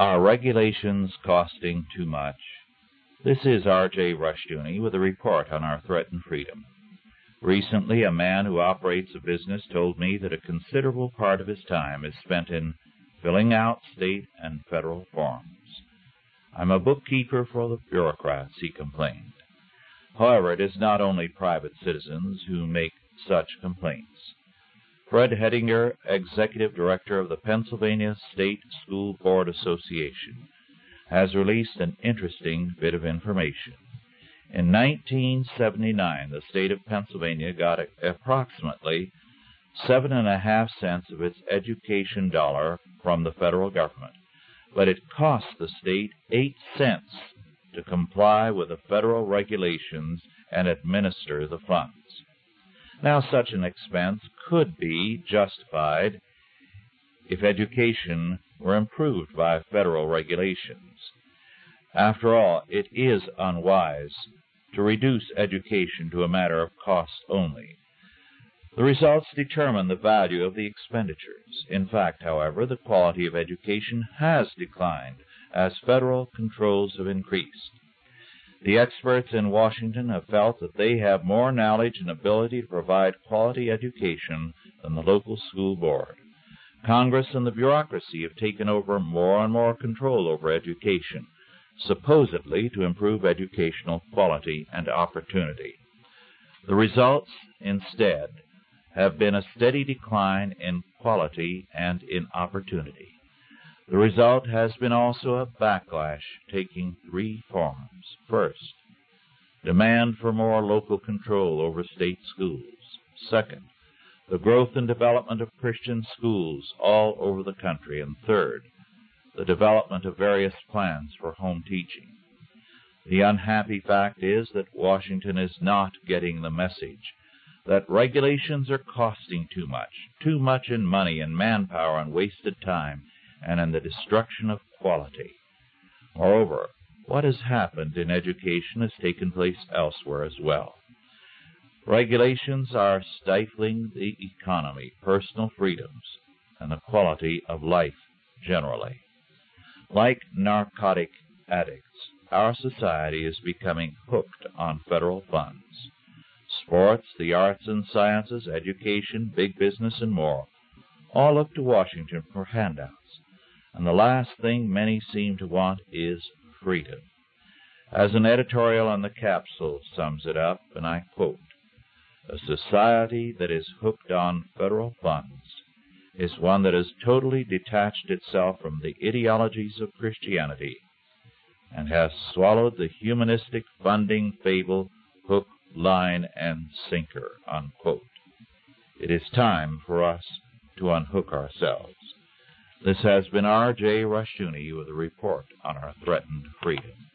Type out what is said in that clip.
Are regulations costing too much? This is R.J. Rushdoony with a report on our threatened freedom. Recently, a man who operates a business told me that a considerable part of his time is spent in filling out state and federal forms. I'm a bookkeeper for the bureaucrats, he complained. However, it is not only private citizens who make such complaints. Fred Heddinger, Executive Director of the Pennsylvania State School Board Association, has released an interesting bit of information. In 1979, the state of Pennsylvania got approximately seven and a half cents of its education dollar from the federal government, but it cost the state eight cents to comply with the federal regulations and administer the funds. Now, such an expense could be justified if education were improved by federal regulations. After all, it is unwise to reduce education to a matter of cost only. The results determine the value of the expenditures. In fact, however, the quality of education has declined as federal controls have increased. The experts in Washington have felt that they have more knowledge and ability to provide quality education than the local school board. Congress and the bureaucracy have taken over more and more control over education, supposedly to improve educational quality and opportunity. The results, instead, have been a steady decline in quality and in opportunity. The result has been also a backlash taking three forms. First, demand for more local control over state schools. Second, the growth and development of Christian schools all over the country. And third, the development of various plans for home teaching. The unhappy fact is that Washington is not getting the message that regulations are costing too much, too much in money and manpower and wasted time, and in the destruction of quality. Moreover, what has happened in education has taken place elsewhere as well. Regulations are stifling the economy, personal freedoms, and the quality of life generally. Like narcotic addicts, our society is becoming hooked on federal funds. Sports, the arts and sciences, education, big business, and more all look to Washington for handouts, and the last thing many seem to want is freedom. As an editorial on the capsule sums it up, and I quote, a society that is hooked on federal funds is one that has totally detached itself from the ideologies of Christianity and has swallowed the humanistic funding fable hook, line, and sinker. Unquote. It is time for us to unhook ourselves. This has been R.J. Rushdoony with a report on our threatened freedom.